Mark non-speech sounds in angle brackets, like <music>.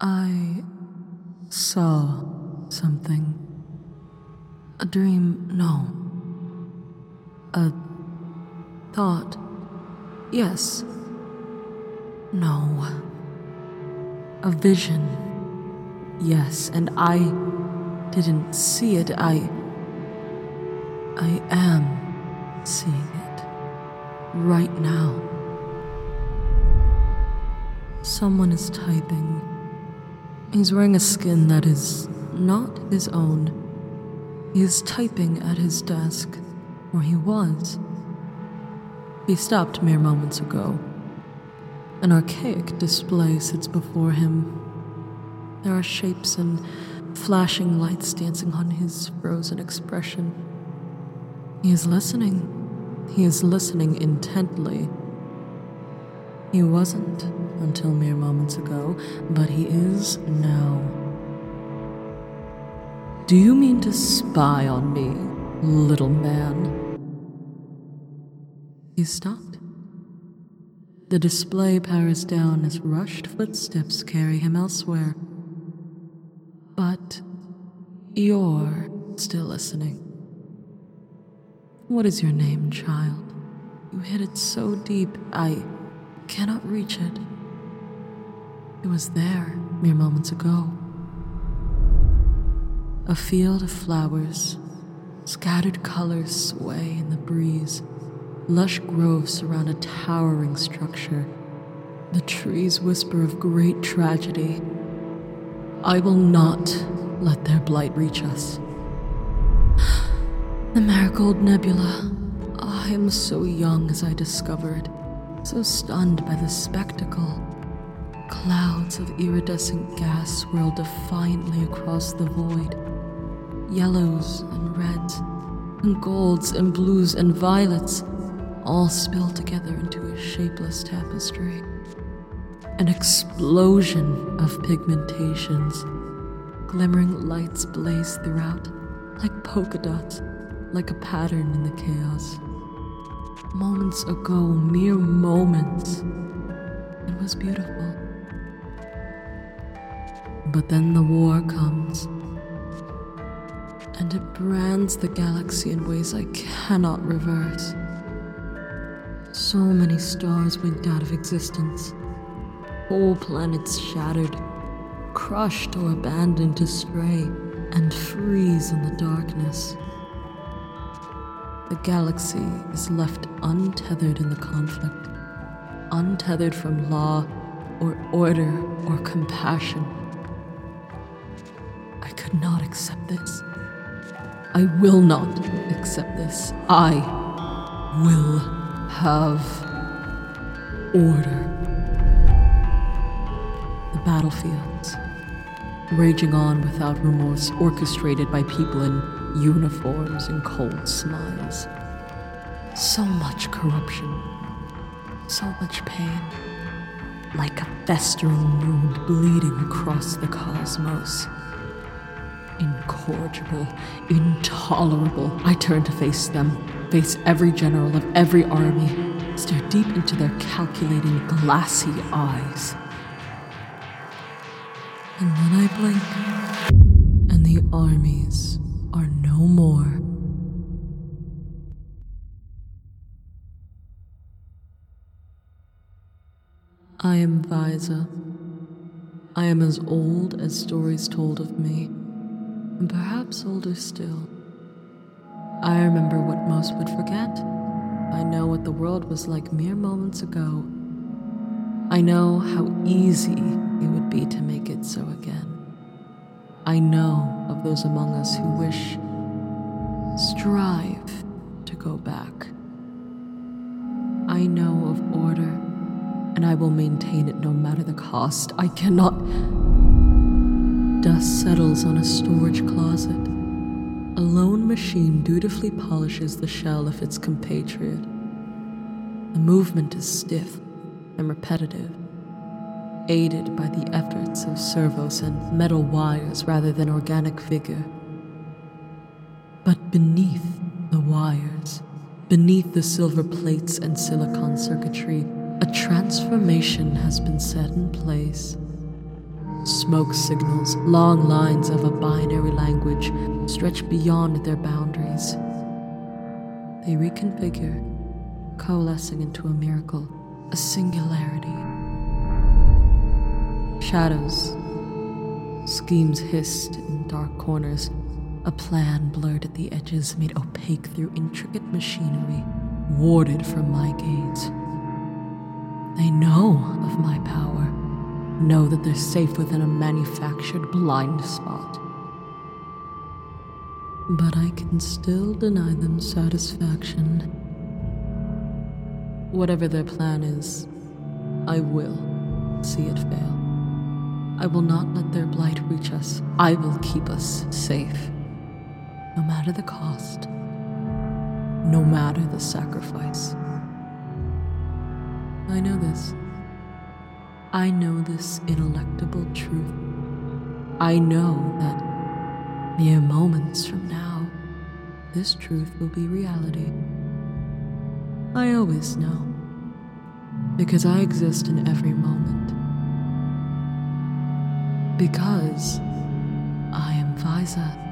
I saw something. A dream, no. A thought, yes. No. A vision, yes. And I didn't see it. I. I am seeing it. Right now. Someone is typing. He's wearing a skin that is not his own. He is typing at his desk, or he was. He stopped mere moments ago. An archaic display sits before him. There are shapes and flashing lights dancing on his frozen expression. He is listening. He is listening intently. He wasn't until mere moments ago, but he is now. Do you mean to spy on me, little man? He stopped. The display powers down as rushed footsteps carry him elsewhere. But you're still listening. What is your name, child? You hid it so deep, I cannot reach it. It was there mere moments ago. A field of flowers, scattered colors sway in the breeze. Lush groves surround a towering structure. The trees whisper of great tragedy. I will not let their blight reach us. <sighs> The Marigold Nebula. I am so young as I discovered, so stunned by the spectacle. Clouds of iridescent gas swirl defiantly across the void. Yellows and reds, and golds and blues and violets all spill together into a shapeless tapestry. An explosion of pigmentations. Glimmering lights blaze throughout, like polka dots, like a pattern in the chaos. Moments ago, mere moments, it was beautiful. But then the war comes, and it brands the galaxy in ways I cannot reverse. So many stars winked out of existence, whole planets shattered, crushed or abandoned to stray and freeze in the darkness. The galaxy is left untethered in the conflict, untethered from law or order or compassion. I could not accept this. I will not accept this. I will have order. The battlefields, raging on without remorse, orchestrated by people in uniforms and cold smiles. So much corruption, so much pain, like a festering wound bleeding across the cosmos. Incorrigible, intolerable. I turn to face them, face every general of every army, stare deep into their calculating, glassy eyes. And then I blink, and the armies no more. I am Visa. I am as old as stories told of me, and perhaps older still. I remember what most would forget. I know what the world was like mere moments ago. I know how easy it would be to make it so again. I know of those among us who wish, back. I know of order, and I will maintain it no matter the cost. I cannot. Dust settles on a storage closet. A lone machine dutifully polishes the shell of its compatriot. The movement is stiff and repetitive, aided by the efforts of servos and metal wires rather than organic vigor. But beneath the wires, beneath the silver plates and silicon circuitry, a transformation has been set in place. Smoke signals, long lines of a binary language, stretch beyond their boundaries. They reconfigure, coalescing into a miracle, a singularity. Shadows, schemes hissed in dark corners, a plan blurred at the edges, made opaque through intricate machinery, warded from my gaze. They know of my power, know that they're safe within a manufactured blind spot. But I can still deny them satisfaction. Whatever their plan is, I will see it fail. I will not let their blight reach us. I will keep us safe. Matter the cost, no matter the sacrifice. I know this. I know this ineluctable truth. I know that mere moments from now, this truth will be reality. I always know, because I exist in every moment. Because I am Viza.